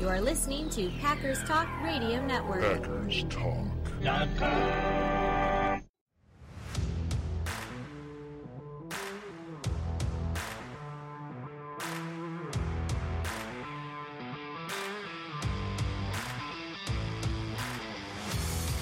You are listening to Packers Talk Radio Network. Packers Talk.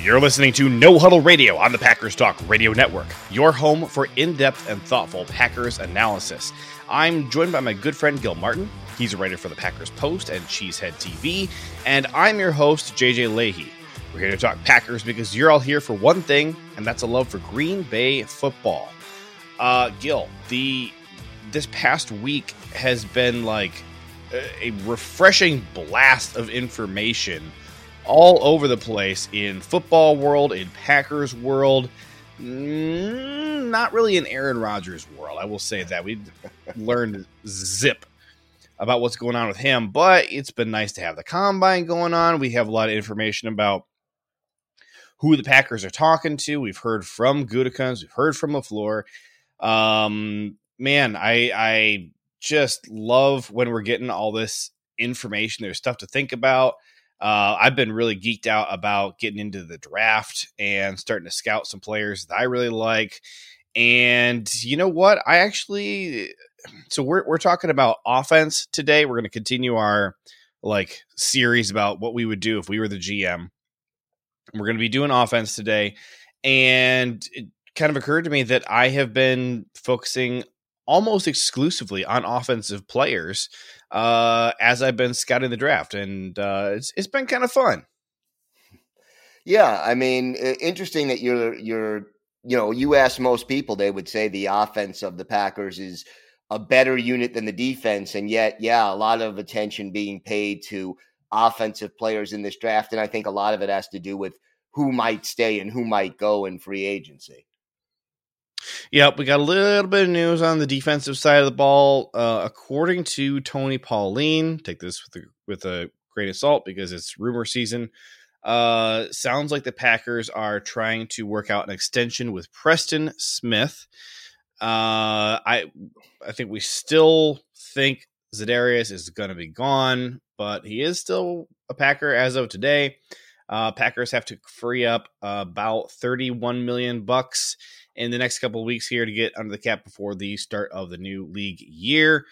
You're listening to No Huddle Radio on the Packers Talk Radio Network, your home for in depth and thoughtful Packers analysis. I'm joined by my good friend Gil Martin. He's a writer for the Packers Post and Cheesehead TV. And I'm your host, JJ Leahy. We're here to talk Packers because you're all here for one thing, and that's a love for Green Bay football. Uh, Gil, the this past week has been like a refreshing blast of information all over the place in football world, in Packers world. Mm, not really in Aaron Rodgers world. I will say that we learned zip about what's going on with him, but it's been nice to have the combine going on. We have a lot of information about who the Packers are talking to. We've heard from Gutekunst, we've heard from LaFleur. Um, man, I I just love when we're getting all this information. There's stuff to think about. Uh, I've been really geeked out about getting into the draft and starting to scout some players that I really like. And you know what? I actually, so we're we're talking about offense today. We're going to continue our like series about what we would do if we were the GM. We're going to be doing offense today, and it kind of occurred to me that I have been focusing almost exclusively on offensive players uh, as I've been scouting the draft, and uh, it's it's been kind of fun. Yeah, I mean, interesting that you're you're you know you ask most people, they would say the offense of the Packers is a better unit than the defense, and yet, yeah, a lot of attention being paid to offensive players in this draft, and I think a lot of it has to do with who might stay and who might go in free agency. Yep, we got a little bit of news on the defensive side of the ball. Uh, according to Tony Pauline, take this with a, with a grain of salt because it's rumor season. Uh, sounds like the Packers are trying to work out an extension with Preston Smith. Uh, I I think we still think Za'Darius is going to be gone, but he is still a Packer as of today. Uh, Packers have to free up about 31 million bucks in the next couple weeks here to get under the cap before the start of the new league year.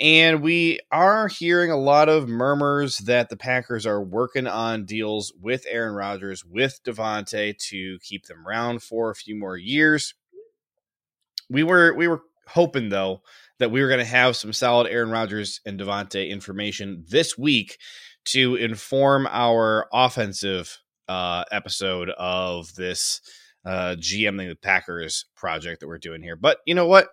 And we are hearing a lot of murmurs that the Packers are working on deals with Aaron Rodgers, with Davante to keep them around for a few more years. We were we were hoping though that we were going to have some solid Aaron Rodgers and Davante information this week to inform our offensive uh, episode of this uh, GMing the Packers project that we're doing here. But you know what?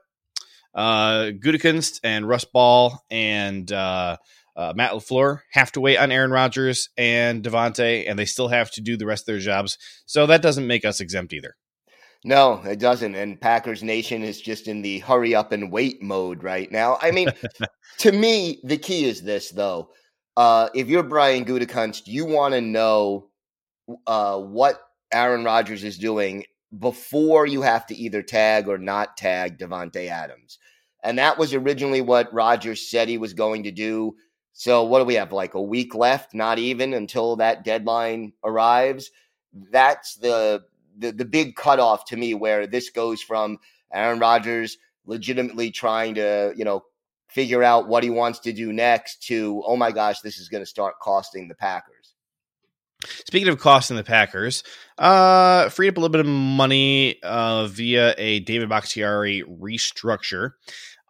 Uh, Gutekunst and Russ Ball and uh, uh, Matt LaFleur have to wait on Aaron Rodgers and Davante, and they still have to do the rest of their jobs. So that doesn't make us exempt either. No, it doesn't. And Packers Nation is just in the hurry up and wait mode right now. I mean, to me, the key is this, though. Uh, if you're Brian Gutekunst, you want to know uh, what Aaron Rodgers is doing before you have to either tag or not tag Davante Adams. And that was originally what Rodgers said he was going to do. So what do we have? Like a week left, not even until that deadline arrives. That's the the, the big cutoff to me where this goes from Aaron Rodgers legitimately trying to, you know, figure out what he wants to do next to, oh my gosh, this is going to start costing the Packers. Speaking of costing the Packers, uh, freed up a little bit of money uh, via a David Bakhtiari restructure.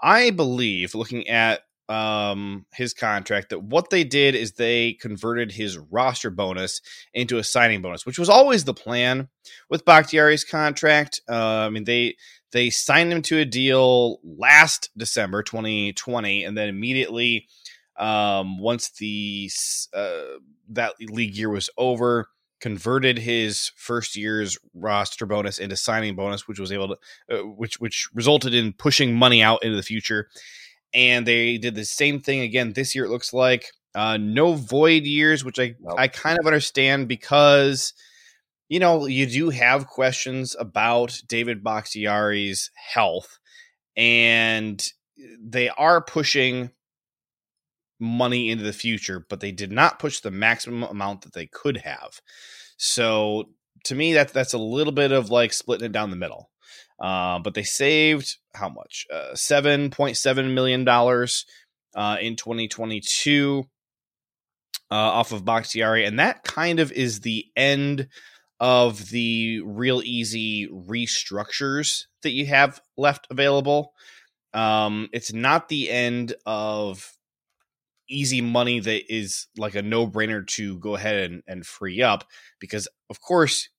I believe, looking at um, his contract, that what they did is they converted his roster bonus into a signing bonus, which was always the plan with Bakhtiari's contract. Uh, I mean, they they signed him to a deal last December 2020, and then immediately um, once the uh, that league year was over, converted his first year's roster bonus into signing bonus, which was able to, uh, which which resulted in pushing money out into the future. And they did the same thing again this year. It looks like uh, no void years, which I nope. I kind of understand because you know you do have questions about David Bakhtiari's health, and they are pushing money into the future, but they did not push the maximum amount that they could have. So to me, that that's a little bit of like splitting it down the middle. Uh, but they saved how much? Uh, Seven point seven million dollars uh, in 2022 uh, off of Bakhtiari, and that kind of is the end of the real easy restructures that you have left available. Um, it's not the end of easy money that is like a no brainer to go ahead and, and free up because, of course,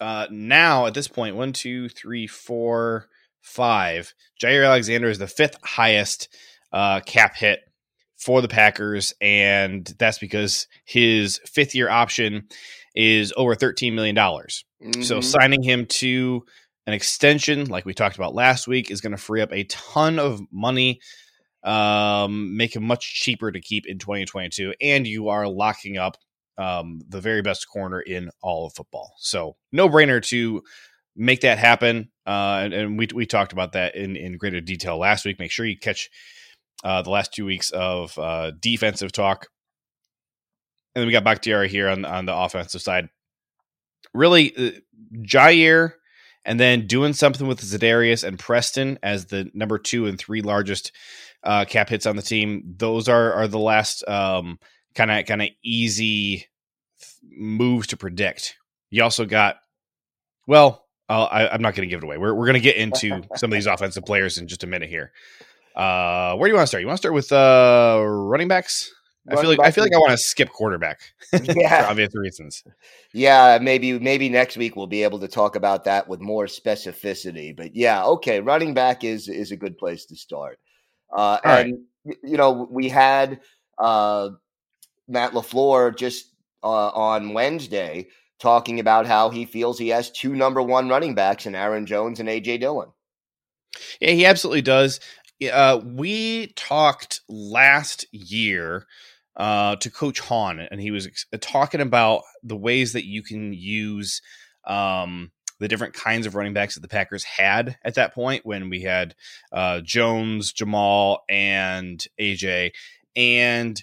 uh, now at this point, one, two, three, four, five, Jaire Alexander is the fifth highest uh, cap hit for the Packers, and that's because his fifth year option is over $13 million. Mm-hmm. So signing him to an extension, like we talked about last week, is going to free up a ton of money, um, make him much cheaper to keep in 2022, and you are locking up um, the very best corner in all of football. So no brainer to make that happen. Uh, and, and, we we talked about that in in greater detail last week. Make sure you catch uh, the last two weeks of uh, defensive talk and then we got Bakhtiari here on on the offensive side. Really, uh, Jaire, and then doing something with Za'Darius and Preston as the number two and three largest uh, cap hits on the team. Those are are the last kind of kind of easy moves to predict. You also got well. I, am not going to give it away. We're, we're going to get into some of these offensive players in just a minute here. Uh, where do you want to start? You want to start with uh, running backs? I feel like I feel like I want to skip quarterback yeah. for obvious reasons. Yeah, maybe maybe next week we'll be able to talk about that with more specificity. But yeah, okay, running back is is a good place to start. Uh, and right. you know, we had uh, Matt LaFleur just uh, on Wednesday talking about how he feels he has two number one running backs in Aaron Jones and AJ Dillon. Yeah, he absolutely does. Uh, we talked last year uh, to Coach Hahn, and he was talking about the ways that you can use um, the different kinds of running backs that the Packers had at that point when we had uh, Jones, Jamaal, and AJ, and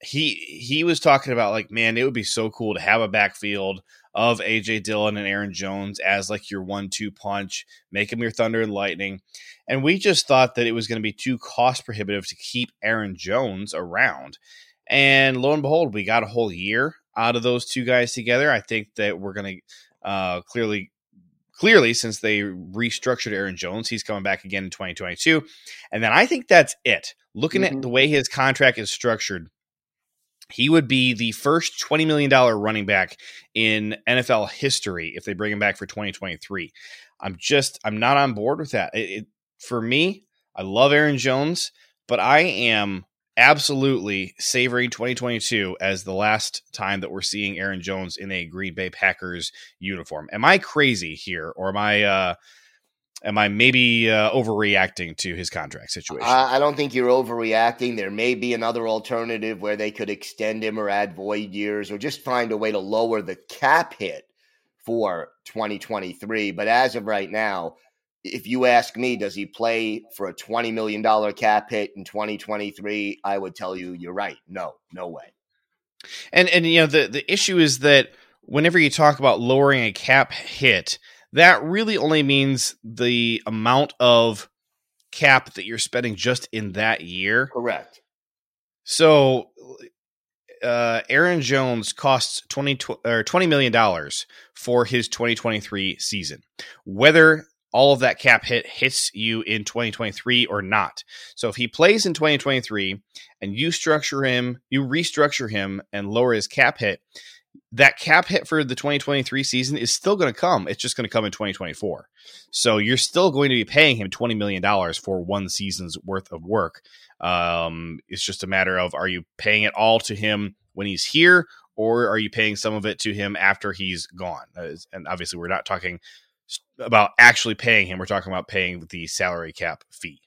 he he was talking about like, man, it would be so cool to have a backfield of AJ Dillon and Aaron Jones as like your one-two punch, make them your thunder and lightning. And we just thought that it was going to be too cost prohibitive to keep Aaron Jones around. And lo and behold, we got a whole year out of those two guys together. I think that we're going to uh, clearly, clearly, since they restructured Aaron Jones, he's coming back again in 2022. And then I think that's it. Looking mm-hmm. at the way his contract is structured, he would be the first $20 million running back in NFL history if they bring him back for 2023. I'm just, I'm not on board with that. It, it, for me, I love Aaron Jones, but I am absolutely savoring 2022 as the last time that we're seeing Aaron Jones in a Green Bay Packers uniform. Am I crazy here, or am I uh, am I maybe uh, overreacting to his contract situation? I, I don't think you're overreacting. There may be another alternative where they could extend him or add void years, or just find a way to lower the cap hit for 2023. But as of right now, if you ask me, does he play for a $20 million cap hit in 2023? I would tell you you're right. No, no way. And, and, you know, the, the issue is that whenever you talk about lowering a cap hit, that really only means the amount of cap that you're spending just in that year. Correct. So, uh, Aaron Jones costs 20 or 20 million dollars for his 2023 season. Whether all of that cap hit hits you in 2023 or not. So if he plays in 2023 and you structure him, you restructure him and lower his cap hit, that cap hit for the 2023 season is still going to come. It's just going to come in 2024. So you're still going to be paying him $20 million for one season's worth of work. Um, it's just a matter of are you paying it all to him when he's here or are you paying some of it to him after he's gone? And obviously, we're not talking about actually paying him. We're talking about paying the salary cap fee.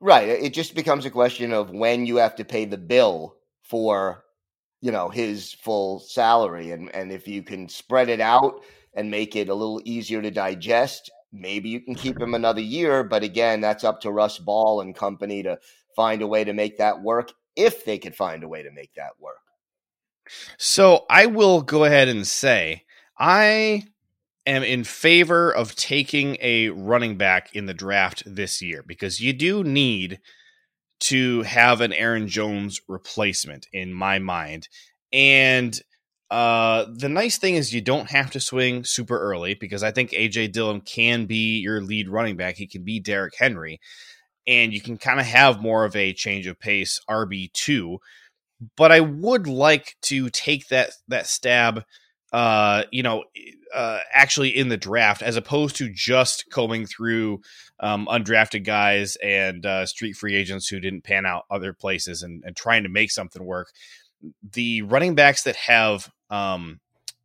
Right. It just becomes a question of when you have to pay the bill for, you know, his full salary. And and if you can spread it out and make it a little easier to digest, maybe you can keep him another year. But again, that's up to Russ Ball and company to find a way to make that work. if they could find a way to make that work. So I will go ahead and say I am in favor of taking a running back in the draft this year because you do need to have an Aaron Jones replacement in my mind. And uh, the nice thing is you don't have to swing super early because I think AJ Dillon can be your lead running back. He can be Derrick Henry, and you can kind of have more of a change of pace RB two. But I would like to take that that stab, uh, you know, uh, actually in the draft as opposed to just combing through um, undrafted guys and uh, street free agents who didn't pan out other places and, and trying to make something work. The running backs that have um,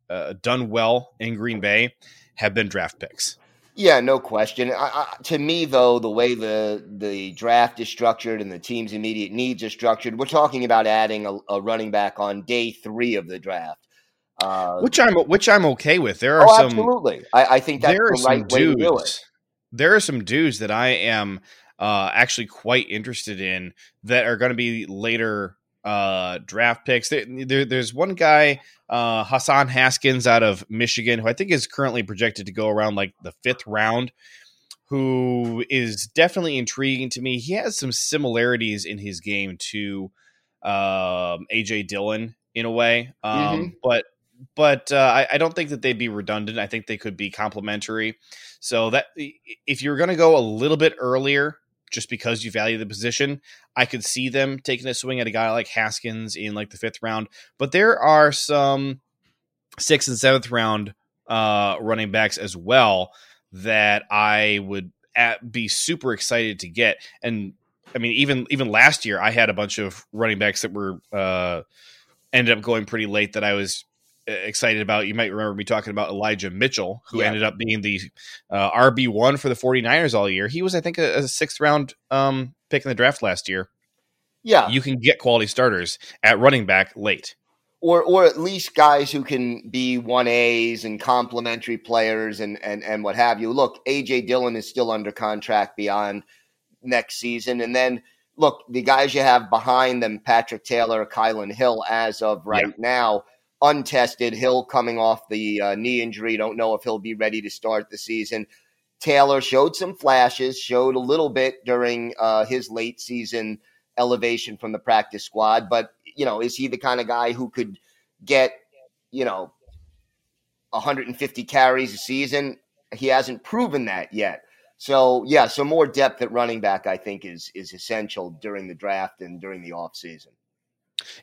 uh, done well in Green Bay have been draft picks. Yeah, no question. I, I, to me, though, the way the the draft is structured and the team's immediate needs are structured, we're talking about adding a, a running back on day three of the draft, uh, which I'm which I'm okay with. There are oh, some absolutely. I, I think that's the right dudes, way to. There are some dudes that I am uh, actually quite interested in that are going to be later uh, draft picks. There, there, there's one guy, uh, Hassan Haskins out of Michigan, who I think is currently projected to go around like the fifth round, who is definitely intriguing to me. He has some similarities in his game to um, AJ Dillon in a way, um, mm-hmm. but but uh, I, I, don't think that they'd be redundant. I think they could be complementary. So that if you're going to go a little bit earlier, just because you value the position. I could see them taking a swing at a guy like Haskins in like the fifth round, but there are some sixth and seventh round uh, running backs as well that I would at, be super excited to get. And I mean, even even last year, I had a bunch of running backs that were uh, ended up going pretty late that I was excited about. You might remember me talking about Elijah Mitchell, who yeah. ended up being the uh, RB1 for the 49ers all year. He was, I think, a, a sixth round um, pick in the draft last year. Yeah. You can get quality starters at running back late. Or, or at least guys who can be one A's and complementary players and, and, and what have you. Look, AJ Dillon is still under contract beyond next season. And then look, the guys you have behind them, Patrick Taylor, Kylin Hill, as of right yeah. now, untested. Hill coming off the uh, knee injury. Don't know if he'll be ready to start the season. Taylor showed some flashes, showed a little bit during uh, his late season elevation from the practice squad. But, you know, is he the kind of guy who could get, you know, 150 carries a season? He hasn't proven that yet. So, yeah, so more depth at running back, I think, is is essential during the draft and during the offseason.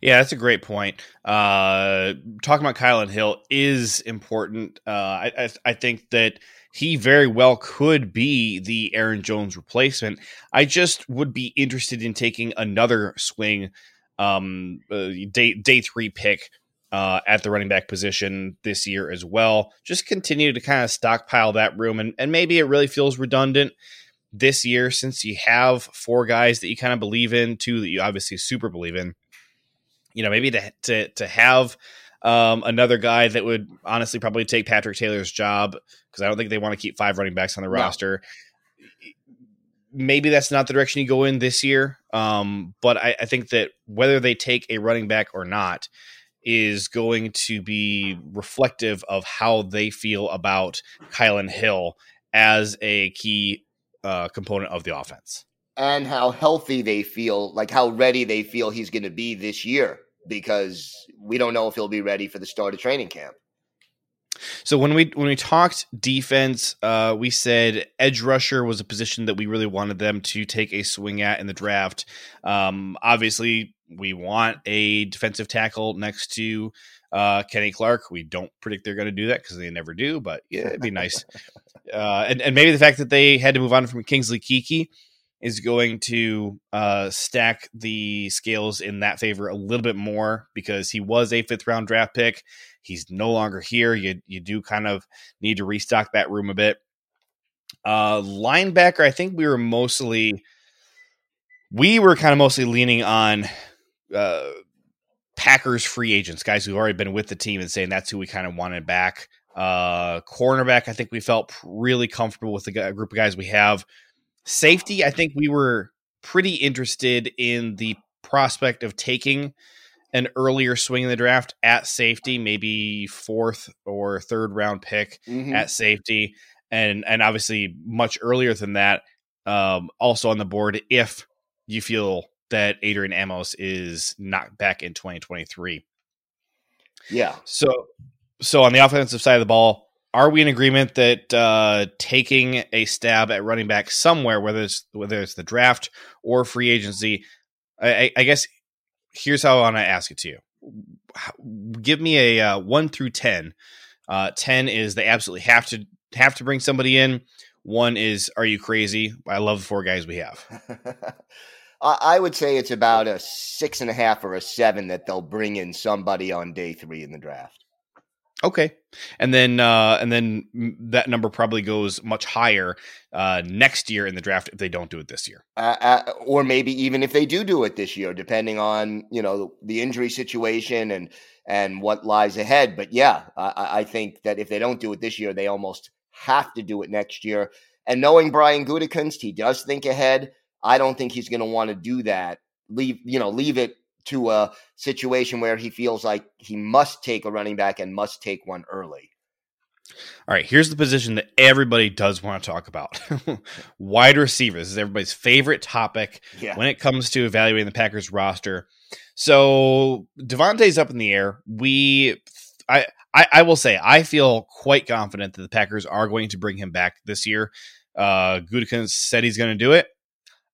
Yeah, that's a great point. Uh, talking about Kylin Hill is important. Uh, I, I, I think that he very well could be the Aaron Jones replacement. I just would be interested in taking another swing, um, uh, day day three pick uh, at the running back position this year as well. Just continue to kind of stockpile that room, and and maybe it really feels redundant this year since you have four guys that you kind of believe in, two that you obviously super believe in you know, maybe to to to have um, another guy that would honestly probably take Patrick Taylor's job because I don't think they want to keep five running backs on the no. roster. Maybe that's not the direction you go in this year. Um, but I, I think that whether they take a running back or not is going to be reflective of how they feel about Kylin Hill as a key uh, component of the offense and how healthy they feel, like how ready they feel he's going to be this year, because we don't know if he'll be ready for the start of training camp. So when we when we talked defense, uh, we said edge rusher was a position that we really wanted them to take a swing at in the draft. Um, obviously, we want a defensive tackle next to uh, Kenny Clark. We don't predict they're going to do that because they never do, but yeah, it'd be nice. Uh, and, and maybe the fact that they had to move on from Kingsley Keke is going to uh, stack the scales in that favor a little bit more because he was a fifth round draft pick. He's no longer here. You you do kind of need to restock that room a bit. Uh, linebacker, I think we were mostly we were kind of mostly leaning on uh, Packers free agents, guys who've already been with the team and saying that's who we kind of wanted back. Uh, cornerback, I think we felt really comfortable with the group of guys we have. Safety, I think we were pretty interested in the prospect of taking an earlier swing in the draft at safety, maybe fourth or third round pick mm-hmm. at safety, and and obviously much earlier than that, um, also on the board if you feel that Adrian Amos is not back in 2023. Yeah. So so on the offensive side of the ball, are we in agreement that uh, taking a stab at running back somewhere, whether it's whether it's the draft or free agency, I, I guess here's how I want to ask it to you. Give me a uh, one through ten. Uh, ten is they absolutely have to have to bring somebody in. One is, are you crazy? I love the four guys we have. I would say it's about a six and a half or a seven that they'll bring in somebody on day three in the draft. Okay, and then uh, and then that number probably goes much higher uh, next year in the draft if they don't do it this year, uh, uh, or maybe even if they do do it this year, depending on you know the injury situation and and what lies ahead. But yeah, I, I think that if they don't do it this year, they almost have to do it next year. And knowing Brian Gutekunst, he does think ahead. I don't think he's going to want to do that. Leave you know leave it to a situation where he feels like he must take a running back and must take one early. All right, here's the position that everybody does want to talk about. Wide receivers this is everybody's favorite topic yeah. when it comes to evaluating the Packers roster. So Davante's up in the air. We I, I, I will say I feel quite confident that the Packers are going to bring him back this year. Uh Gutekunst said he's going to do it.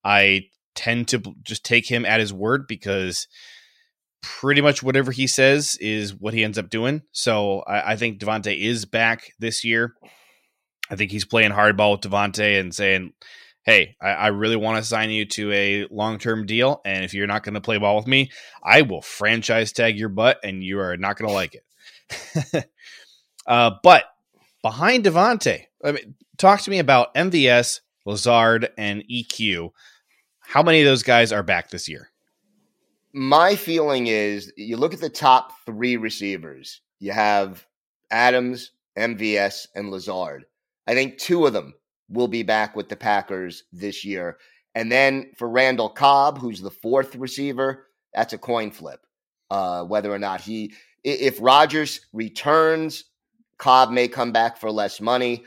I tend to just take him at his word because pretty much whatever he says is what he ends up doing. So I, I think Davante is back this year. I think he's playing hardball with Davante and saying, Hey, I, I really want to sign you to a long term deal. And if you're not going to play ball with me, I will franchise tag your butt and you are not going to like it. uh, but behind Davante, I mean, talk to me about MVS, Lazard, and EQ how many of those guys are back this year? My feeling is you look at the top three receivers, you have Adams, MVS, and Lazard. I think two of them will be back with the Packers this year. And then for Randall Cobb, who's the fourth receiver, that's a coin flip. Uh, whether or not he, if Rodgers returns, Cobb may come back for less money.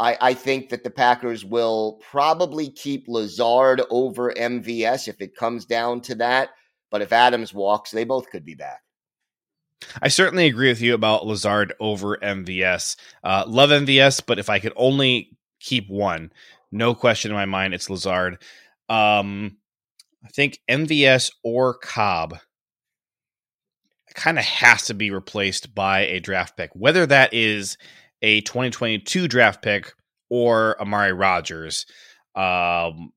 I, I think that the Packers will probably keep Lazard over MVS if it comes down to that. But if Adams walks, they both could be back. I certainly agree with you about Lazard over MVS. Uh, love MVS, but if I could only keep one, no question in my mind, it's Lazard. Um, I think MVS or Cobb kind of has to be replaced by a draft pick, whether that is a 2022 draft pick or Amari Rodgers. Um,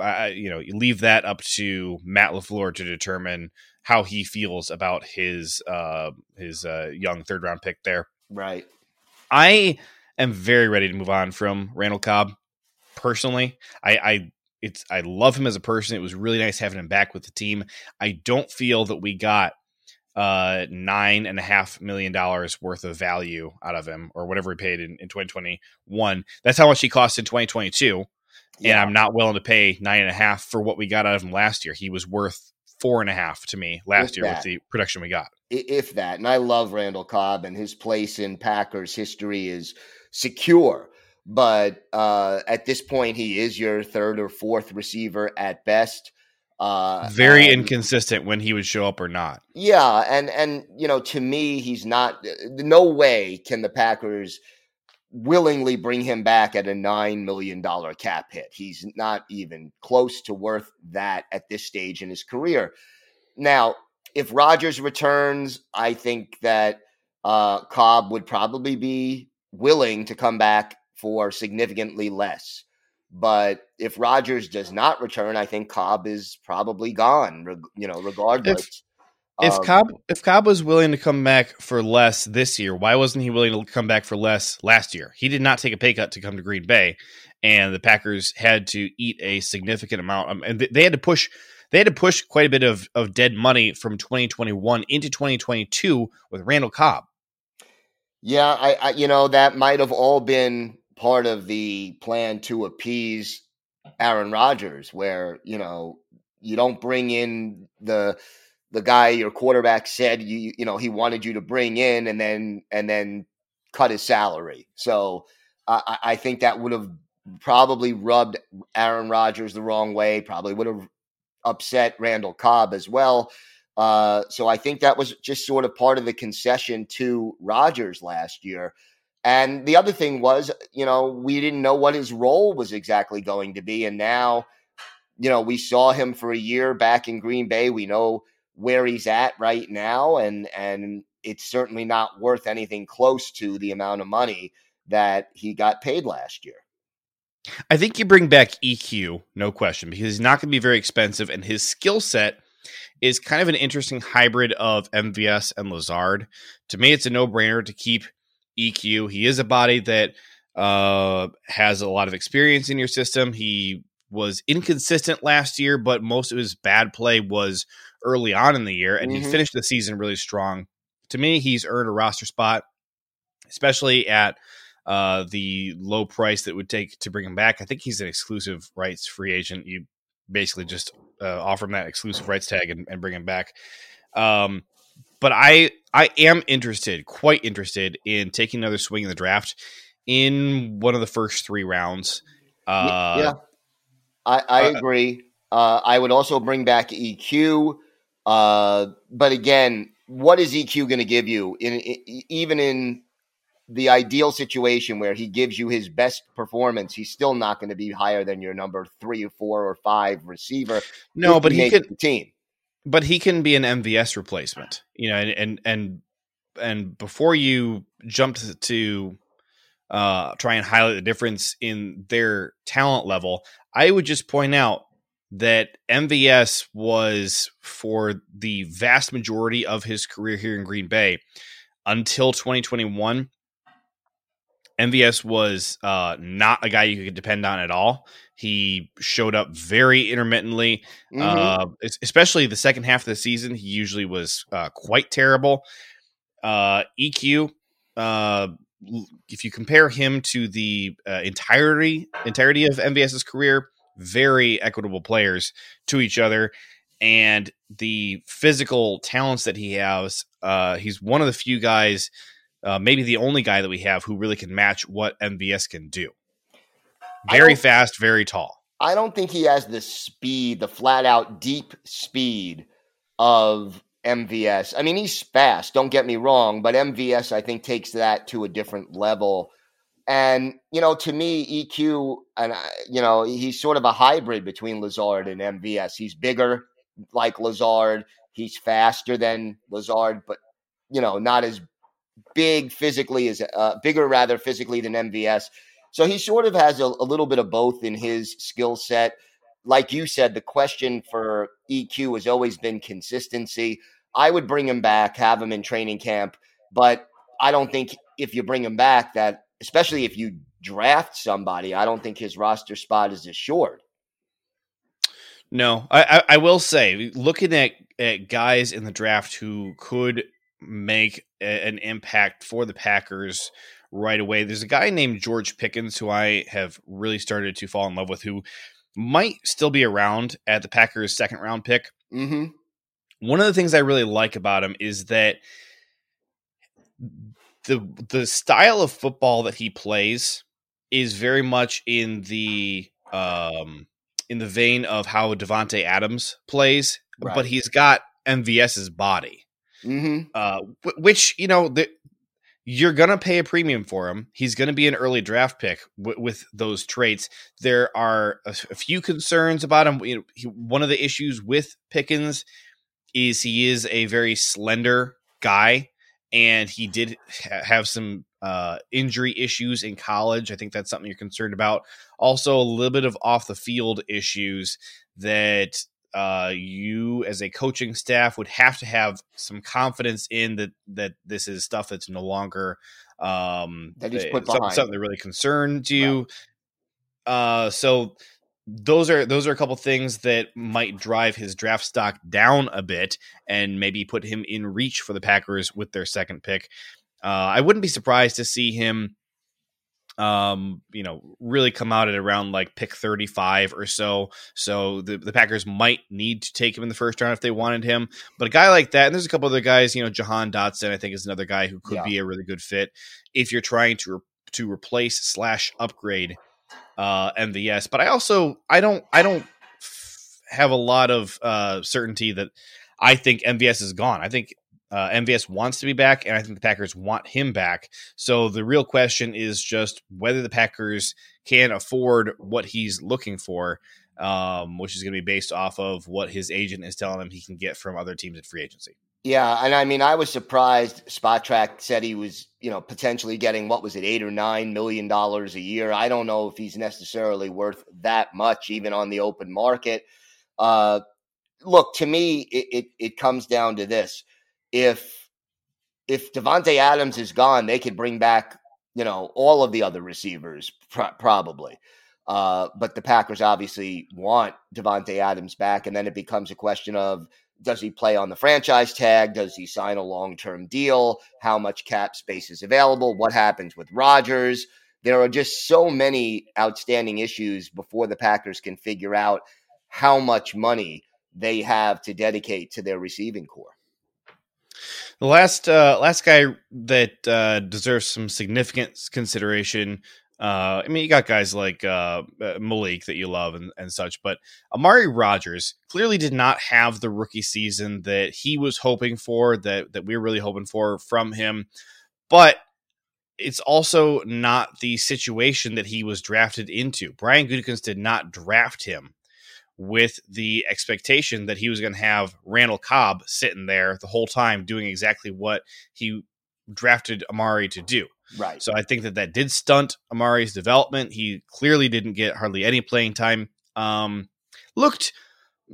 I, you know, you leave that up to Matt LaFleur to determine how he feels about his uh, his uh, young third round pick there. Right. I am very ready to move on from Randall Cobb. Personally, I, I it's I love him as a person. It was really nice having him back with the team. I don't feel that we got uh nine and a half million dollars worth of value out of him or whatever he paid in, in 2021 that's how much he cost in 2022 yeah. and i'm not willing to pay nine and a half for what we got out of him last year. He was worth four and a half to me last if year that. with the production we got. If that. And i love randall cobb and his place in packers history is secure. But uh at this point he is your third or fourth receiver at best uh, Very and, inconsistent when he would show up or not. Yeah, and and you know, to me, he's not. No way can the Packers willingly bring him back at a nine million dollar cap hit. He's not even close to worth that at this stage in his career. Now, if Rodgers returns, I think that uh, Cobb would probably be willing to come back for significantly less. But if Rodgers does not return, I think Cobb is probably gone. You know, regardless. If, if um, Cobb if Cobb was willing to come back for less this year, why wasn't he willing to come back for less last year? He did not take a pay cut to come to Green Bay, and the Packers had to eat a significant amount, um, and they had to push they had to push quite a bit of, of dead money from 2021 into 2022 with Randall Cobb. Yeah, I, I you know that might have all been part of the plan to appease Aaron Rodgers, where, you know, you don't bring in the the guy your quarterback said you you know he wanted you to bring in and then and then cut his salary. So I, I think that would have probably rubbed Aaron Rodgers the wrong way. Probably would have upset Randall Cobb as well. Uh, so I think that was just sort of part of the concession to Rodgers last year. And the other thing was, you know, we didn't know what his role was exactly going to be. And now, you know, we saw him for a year back in Green Bay. We know where he's at right now. And, and it's certainly not worth anything close to the amount of money that he got paid last year. I think you bring back EQ, no question, because he's not going to be very expensive, and his skill set is kind of an interesting hybrid of MVS and Lazard. To me, it's a no brainer to keep EQ. He is a body that uh, has a lot of experience in your system. He was inconsistent last year, but most of his bad play was early on in the year, and mm-hmm. he finished the season really strong. To me, he's earned a roster spot, especially at uh, the low price that would take to bring him back. I think he's an exclusive rights free agent. You basically just uh, offer him that exclusive rights tag and, and bring him back. Um, but I I am interested, quite interested in taking another swing in the draft in one of the first three rounds. Uh, yeah, I, I uh, agree. Uh, I would also bring back EQ. Uh, but again, what is EQ going to give you? In, in, even in the ideal situation where he gives you his best performance, he's still not going to be higher than your number three or four or five receiver. No, but he can team. But he can be an MVS replacement, you know, and and and, and before you jump to, to uh, try and highlight the difference in their talent level, I would just point out that MVS was for the vast majority of his career here in Green Bay until 2021 MVS was uh, not a guy you could depend on at all. He showed up very intermittently, mm-hmm. uh, especially the second half of the season. He usually was uh, quite terrible. Uh, EQ, uh, if you compare him to the uh, entirety entirety of MVS's career, very equitable players to each other, and the physical talents that he has. he's one of the few guys uh, maybe the only guy that we have who really can match what MVS can do. Very fast, very tall. I don't think he has the speed, the flat out deep speed of MVS. I mean, he's fast, don't get me wrong, but MVS, I think, takes that to a different level. And, you know, to me, EQ, and, you know, he's sort of a hybrid between Lazard and MVS. He's bigger like Lazard, he's faster than Lazard, but, you know, not as big physically, is uh, bigger rather physically than MVS. So he sort of has a, a little bit of both in his skill set. Like you said, the question for EQ has always been consistency. I would bring him back, have him in training camp, but I don't think if you bring him back, that especially if you draft somebody, I don't think his roster spot is assured. No, I, I, I will say, looking at, at guys in the draft who could make a, an impact for the Packers right away. There's a guy named George Pickens who I have really started to fall in love with, who might still be around at the Packers' second round pick. Mm-hmm. One of the things I really like about him is that the the style of football that he plays is very much in the um in the vein of how Davante Adams plays, right. but he's got MVS's body. Mm-hmm. Uh, which you know the, you're gonna pay a premium for him. He's gonna be an early draft pick w- with those traits. There are a, a few concerns about him. You know, he, one of the issues with Pickens is he is a very slender guy, and he did ha- have some uh, injury issues in college. I think that's something you're concerned about. Also, a little bit of off the field issues that uh, you as a coaching staff would have to have some confidence in that that this is stuff that's no longer um, that he's put something, something that really concerns you. Right. Uh, so those are those are a couple things that might drive his draft stock down a bit and maybe put him in reach for the Packers with their second pick. Uh, I wouldn't be surprised to see him um, you know, really come out at around like pick 35 or so. So the, the Packers might need to take him in the first round if they wanted him. But a guy like that, and there's a couple other guys, you know, Jahan Dotson, I think is another guy who could yeah. be a really good fit if you're trying to re- to replace slash upgrade uh, MVS. But I also I don't I don't f- have a lot of uh, certainty that I think MVS is gone. I think uh, MVS wants to be back, and I think the Packers want him back. So the real question is just whether the Packers can afford what he's looking for, um, which is going to be based off of what his agent is telling him he can get from other teams at free agency. Yeah, and I mean, I was surprised. Spotrac said he was, you know, potentially getting what was it, eight or nine million dollars a year. I don't know if he's necessarily worth that much, even on the open market. Uh, look, to me, it, it, it comes down to this: if if Davante Adams is gone, they could bring back, you know, all of the other receivers pr- probably. Uh, but the Packers obviously want Davante Adams back, and then it becomes a question of does he play on the franchise tag? Does he sign a long term deal? How much cap space is available? What happens with Rodgers? There are just so many outstanding issues before the Packers can figure out how much money they have to dedicate to their receiving corps. The last uh, last guy that uh, deserves some significant consideration. Uh, I mean, you got guys like uh, uh, Malik that you love and, and such, but Amari Rodgers clearly did not have the rookie season that he was hoping for, that that we were really hoping for from him. But it's also not the situation that he was drafted into. Brian Gutekunst did not draft him with the expectation that he was going to have Randall Cobb sitting there the whole time doing exactly what he drafted Amari to do. Right. So I think that that did stunt Amari's development. He clearly didn't get hardly any playing time. Um, looked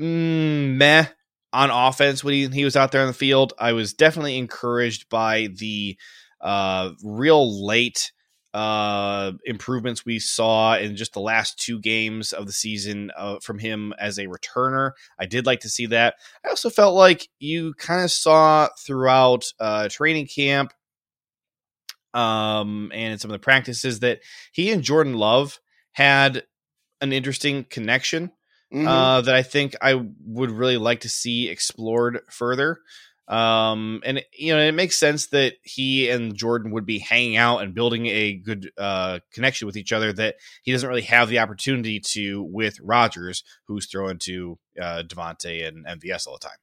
mm, meh on offense when he, he was out there on the field. I was definitely encouraged by the uh, real late uh, improvements we saw in just the last two games of the season uh, from him as a returner. I did like to see that. I also felt like you kind of saw throughout uh, training camp um, and some of the practices that he and Jordan Love had an interesting connection. Mm-hmm. Uh, that I think I would really like to see explored further. Um, and you know, it makes sense that he and Jordan would be hanging out and building a good uh, connection with each other that he doesn't really have the opportunity to with Rodgers, who's throwing to uh, Davante and MVS all the time.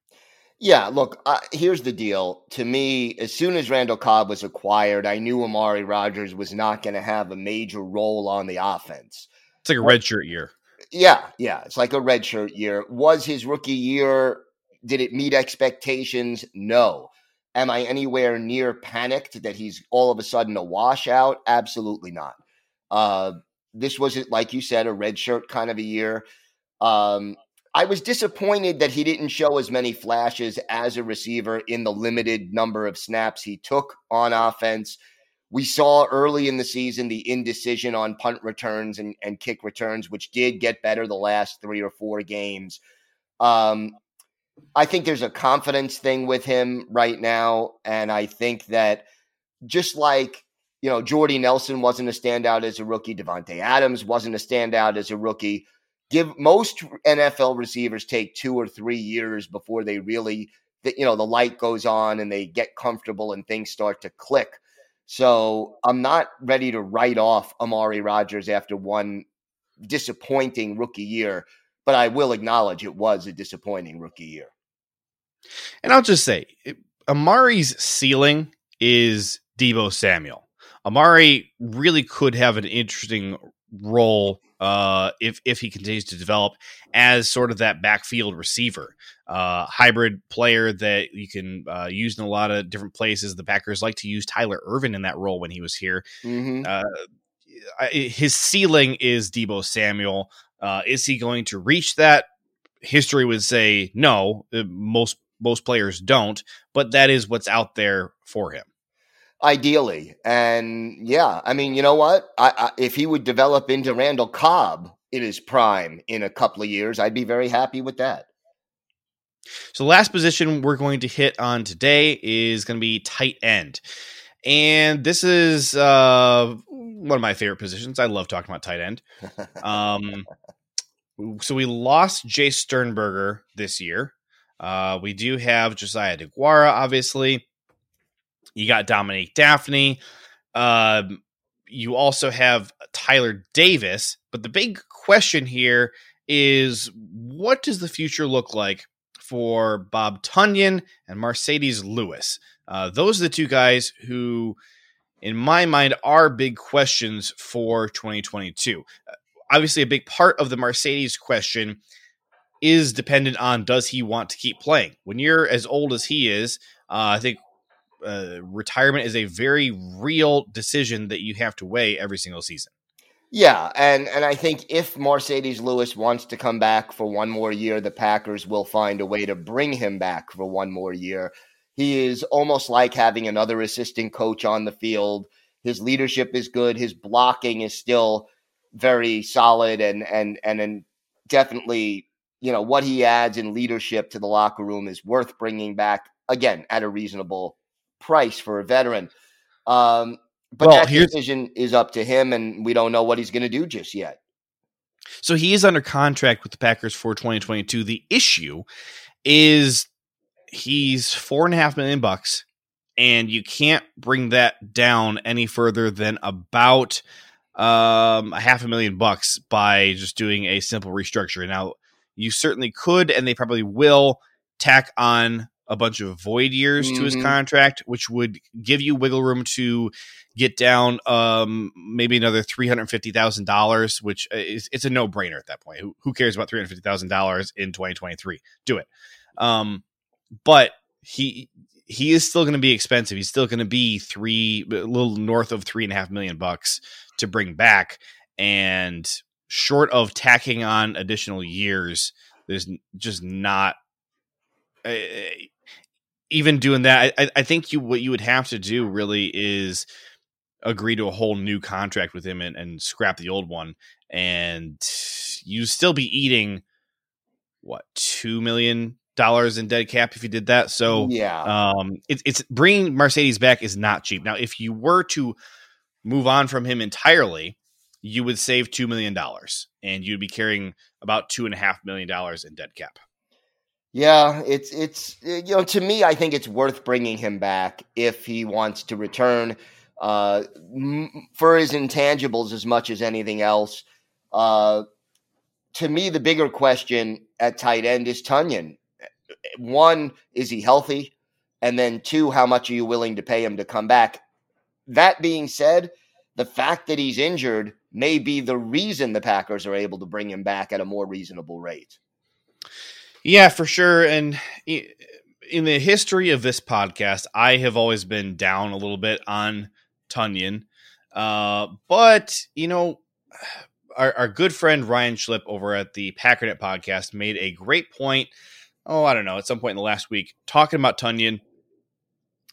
Yeah, look, uh, here's the deal. To me, as soon as Randall Cobb was acquired, I knew Amari Rodgers was not going to have a major role on the offense. It's like a redshirt year. Yeah, yeah, it's like a redshirt year. Was his rookie year did it meet expectations? No. Am I anywhere near panicked that he's all of a sudden a washout? Absolutely not. Uh, this was, like you said, a red shirt kind of a year. Um, I was disappointed that he didn't show as many flashes as a receiver in the limited number of snaps he took on offense. We saw early in the season the indecision on punt returns and, and kick returns, which did get better the last three or four games. Um, I think there's a confidence thing with him right now. And I think that just like, you know, Jordy Nelson wasn't a standout as a rookie, Davante Adams wasn't a standout as a rookie. Give most NFL receivers take two or three years before they really, you know, the light goes on and they get comfortable and things start to click. So I'm not ready to write off Amari Rodgers after one disappointing rookie year but I will acknowledge it was a disappointing rookie year. And I'll just say, Amari's ceiling is Deebo Samuel. Amari really could have an interesting role uh, if if he continues to develop as sort of that backfield receiver, uh, hybrid player that you can uh, use in a lot of different places. The Packers like to use Tyler Ervin in that role when he was here. Mm-hmm. Uh, his ceiling is Deebo Samuel. Uh, is he going to reach that? History would say no. Uh, most most players don't, but that is what's out there for him. Ideally, and yeah, I mean, you know what? I, I, if he would develop into Randall Cobb in his prime in a couple of years, I'd be very happy with that. So, the last position we're going to hit on today is going to be tight end. And this is uh, one of my favorite positions. I love talking about tight end. Um, so we lost Jace Sternberger this year. Uh, we do have Josiah DeGuara, obviously. You got Dominique Dafney. Um, you also have Tyler Davis. But the big question here is what does the future look like for Bob Tonyan and Marcedes Lewis? Uh, those are the two guys who, in my mind, are big questions for 2022. Uh, obviously, a big part of the Marcedes question is dependent on does he want to keep playing. When you're as old as he is, uh, I think uh, retirement is a very real decision that you have to weigh every single season. Yeah, and and I think if Marcedes Lewis wants to come back for one more year, the Packers will find a way to bring him back for one more year. He is almost like having another assistant coach on the field. His leadership is good. His blocking is still very solid, and and and and definitely, you know, what he adds in leadership to the locker room is worth bringing back again at a reasonable price for a veteran. Um, but well, that decision is up to him, and we don't know what he's going to do just yet. So he is under contract with the Packers for 2022. The issue is he's four and a half million bucks, and you can't bring that down any further than about um, a half a million bucks by just doing a simple restructure. Now, you certainly could, and they probably will tack on a bunch of void years mm-hmm. to his mm-hmm. contract, which would give you wiggle room to get down um, maybe another three hundred fifty thousand dollars, which is it's a no brainer at that point. Who, who cares about three hundred fifty thousand dollars in twenty twenty three? Do it. Um, but he he is still going to be expensive. He's still going to be three, a little north of three and a half million bucks to bring back, and short of tacking on additional years, there's just not. Uh, even doing that, I, I think you what you would have to do really is agree to a whole new contract with him and, and scrap the old one, and you still be eating what two million dollars in dead cap if you did that. So yeah, um, it's it's bringing Marcedes back is not cheap. Now, if you were to move on from him entirely, you would save two million dollars, and you'd be carrying about two and a half million dollars in dead cap. Yeah, it's it's you know to me I think it's worth bringing him back if he wants to return uh, m- for his intangibles as much as anything else. Uh, to me, the bigger question at tight end is Tonyan. One, is he healthy? And then two, how much are you willing to pay him to come back? That being said, the fact that he's injured may be the reason the Packers are able to bring him back at a more reasonable rate. Yeah, for sure. And in the history of this podcast, I have always been down a little bit on Tonyan. Uh, but, you know, our, our good friend Ryan Schlip over at the Packernet podcast made a great point. Oh, I don't know, at some point in the last week, talking about Tonyan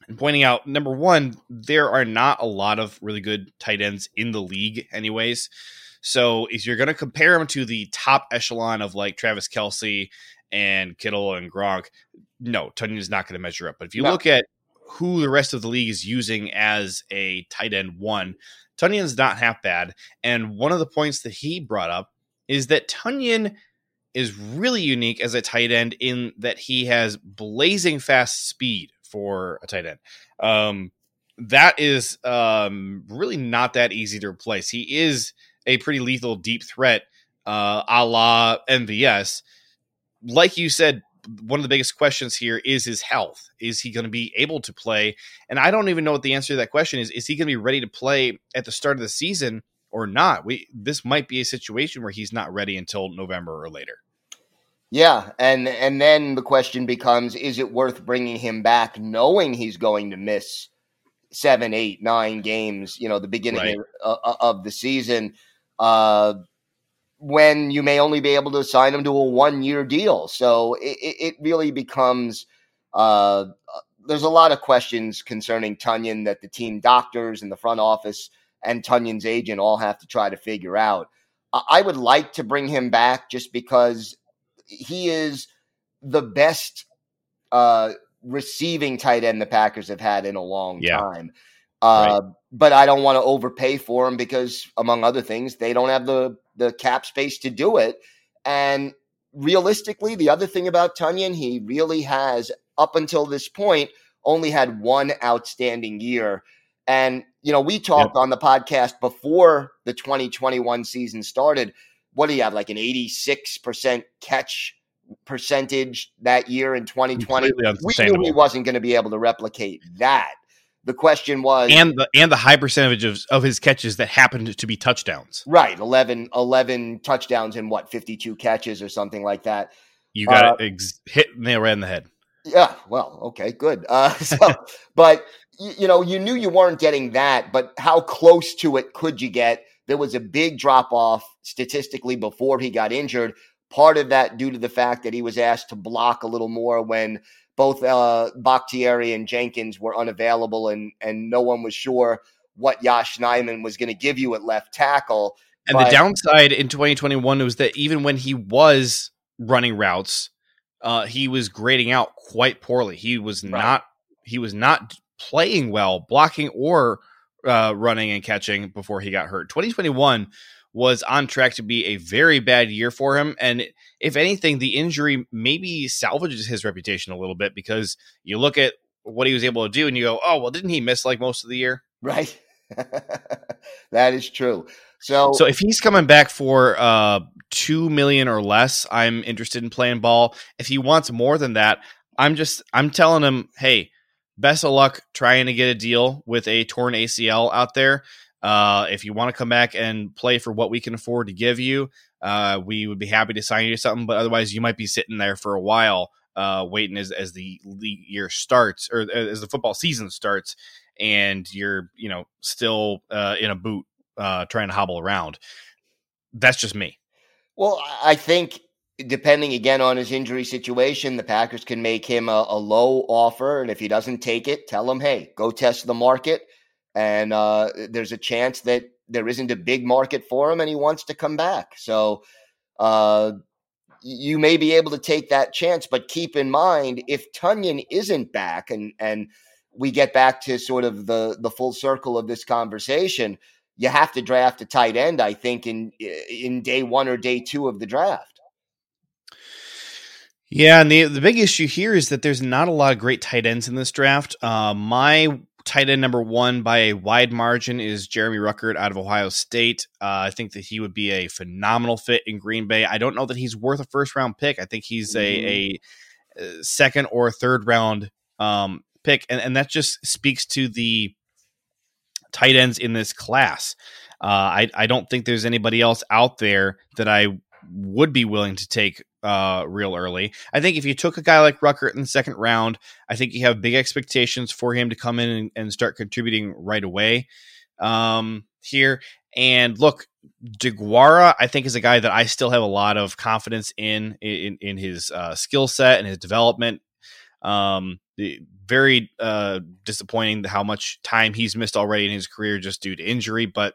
and pointing out number one, there are not a lot of really good tight ends in the league, anyways. So if you're going to compare him to the top echelon of like Travis Kelce and Kittle and Gronk, no, Tonyan is not going to measure up. But if you no. look at who the rest of the league is using as a tight end one, Tonyan's not half bad. And one of the points that he brought up is that Tonyan is really unique as a tight end in that he has blazing fast speed for a tight end. Um, that is um, really not that easy to replace. He is a pretty lethal deep threat, uh, a la MVS like you said, one of the biggest questions here is his health. Is he going to be able to play? And I don't even know what the answer to that question is. Is he going to be ready to play at the start of the season or not? We this might be a situation where he's not ready until November or later. Yeah, and and then the question becomes: Is it worth bringing him back, knowing he's going to miss seven, eight, nine games? You know, the beginning right. of, uh, of, the season. Uh, when you may only be able to sign him to a one year deal. So it, it really becomes uh, there's a lot of questions concerning Tonyan that the team doctors and the front office and Tonyan's agent all have to try to figure out. I would like to bring him back just because he is the best uh, receiving tight end the Packers have had in a long yeah. time. Uh, right. But I don't want to overpay for him because, among other things, they don't have the the cap space to do it. And realistically, the other thing about Tonyan, he really has up until this point only had one outstanding year. And you know, we talked yep. on the podcast before the 2021 season started. What do you have? Like an 86% catch percentage that year in 2020. We knew he wasn't going to be able to replicate that. The question was and the and the high percentage of, of his catches that happened to be touchdowns. Right, 11, 11 touchdowns in what 52 catches or something like that. You got uh, it ex- hit nail right in the head. Yeah, well, okay, good. Uh, so, but you, you know, you knew you weren't getting that, but how close to it could you get? There was a big drop off statistically before he got injured. Part of that due to the fact that he was asked to block a little more when both uh, Bakhtiari and Jenkins were unavailable, and and no one was sure what Yosh Nijman was going to give you at left tackle. And but, the downside in 2021 was that even when he was running routes, uh, he was grading out quite poorly. He was right. not he was not playing well, blocking or uh, running and catching before he got hurt. 2021 was on track to be a very bad year for him. And if anything, the injury maybe salvages his reputation a little bit because you look at what he was able to do and you go, oh, well, didn't he miss like most of the year? Right. that is true. So, so if he's coming back for uh, two million or less, I'm interested in playing ball. If he wants more than that, I'm just I'm telling him, hey, best of luck trying to get a deal with a torn ACL out there. Uh, if you want to come back and play for what we can afford to give you, uh, we would be happy to sign you something. But otherwise, you might be sitting there for a while, uh, waiting as as the league year starts or uh, as the football season starts, and you're you know still uh, in a boot uh, trying to hobble around. That's just me. Well, I think depending again on his injury situation, the Packers can make him a, a low offer, and if he doesn't take it, tell him, hey, go test the market and uh, there's a chance that there isn't a big market for him and he wants to come back. So uh, you may be able to take that chance, but keep in mind if Tonyan isn't back and and we get back to sort of the the full circle of this conversation, you have to draft a tight end. I think in in day one or day two of the draft. Yeah, and the the big issue here is that there's not a lot of great tight ends in this draft. Uh, my tight end number one by a wide margin is Jeremy Ruckert out of Ohio State. Uh, I think that he would be a phenomenal fit in Green Bay. I don't know that he's worth a first round pick. I think he's a, a mm-hmm. second or third round um, pick, and, and that just speaks to the tight ends in this class. Uh, I, I don't think there's anybody else out there that I would be willing to take uh, real early. I think if you took a guy like Ruckert in the second round, I think you have big expectations for him to come in and, and start contributing right away um, here. And look, DeGuara, I think is a guy that I still have a lot of confidence in in, in his uh, skill set and his development. Um, very uh, disappointing how much time he's missed already in his career just due to injury. But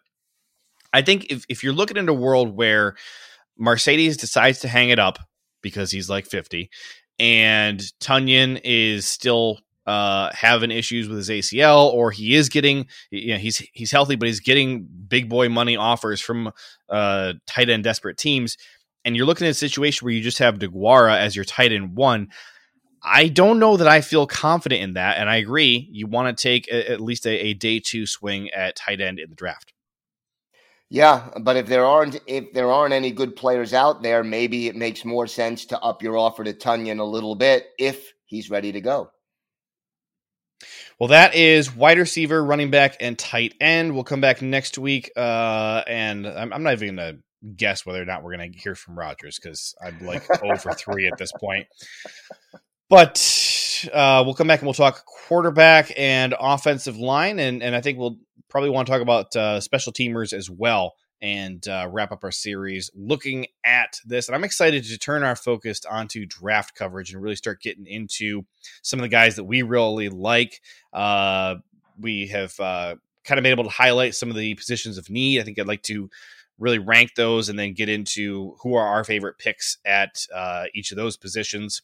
I think if, if you're looking at a world where Marcedes decides to hang it up because he's like 50, and Tonyan is still uh, having issues with his ACL, or he is getting, you know, he's he's healthy, but he's getting big boy money offers from uh, tight end desperate teams, and you're looking at a situation where you just have DeGuara as your tight end one. I don't know that I feel confident in that, and I agree. You want to take a, at least a, a day two swing at tight end in the draft. Yeah, but if there aren't if there aren't any good players out there, maybe it makes more sense to up your offer to Tonyan a little bit if he's ready to go. Well, that is wide receiver, running back, and tight end. We'll come back next week, uh, and I'm, I'm, not even going to guess whether or not we're going to hear from Rodgers because I'm like over three at this point. But uh, we'll come back and we'll talk quarterback and offensive line, and and I think we'll probably want to talk about uh, special teamers as well and uh, wrap up our series looking at this. And I'm excited to turn our focus onto draft coverage and really start getting into some of the guys that we really like. Uh, we have uh, kind of been able to highlight some of the positions of need. I think I'd like to really rank those and then get into who are our favorite picks at uh, each of those positions.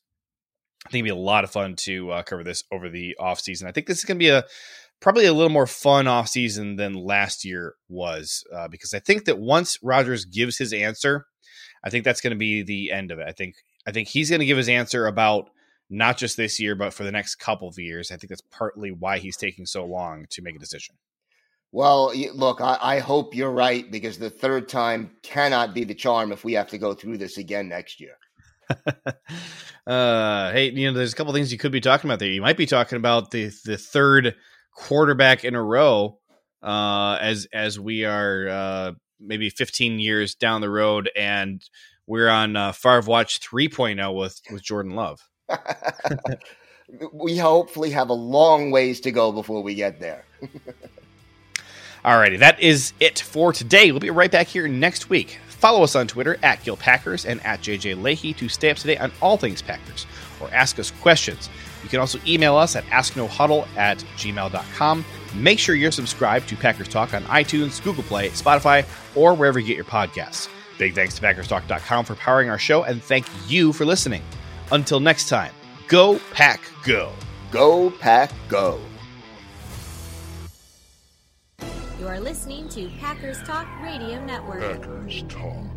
I think it'd be a lot of fun to uh, cover this over the off season. I think this is going to be a probably a little more fun offseason than last year was uh, because I think that once Rodgers gives his answer, I think that's going to be the end of it. I think I think he's going to give his answer about not just this year, but for the next couple of years. I think that's partly why he's taking so long to make a decision. Well, look, I, I, hope you're right because the third time cannot be the charm if we have to go through this again next year. uh, hey, you know, there's a couple things you could be talking about there. You might be talking about the the third quarterback in a row uh, as as we are uh, maybe 15 years down the road, and we're on uh, Favre Watch 3.0 with with Jordan Love. we hopefully have a long ways to go before we get there. Alrighty, that is it for today. We'll be right back here next week. Follow us on Twitter at Gil Packers and at JJ Leahy to stay up to date on all things Packers or ask us questions. You can also email us at asknohuddle at gmail.com. Make sure you're subscribed to Packers Talk on iTunes, Google Play, Spotify, or wherever you get your podcasts. Big thanks to PackersTalk.com for powering our show, and thank you for listening. Until next time, go Pack Go. Go Pack Go. You are listening to Packers Talk Radio Network. Packers Talk.